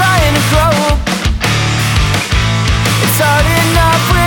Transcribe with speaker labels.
Speaker 1: trying to grow. Up It's hard enough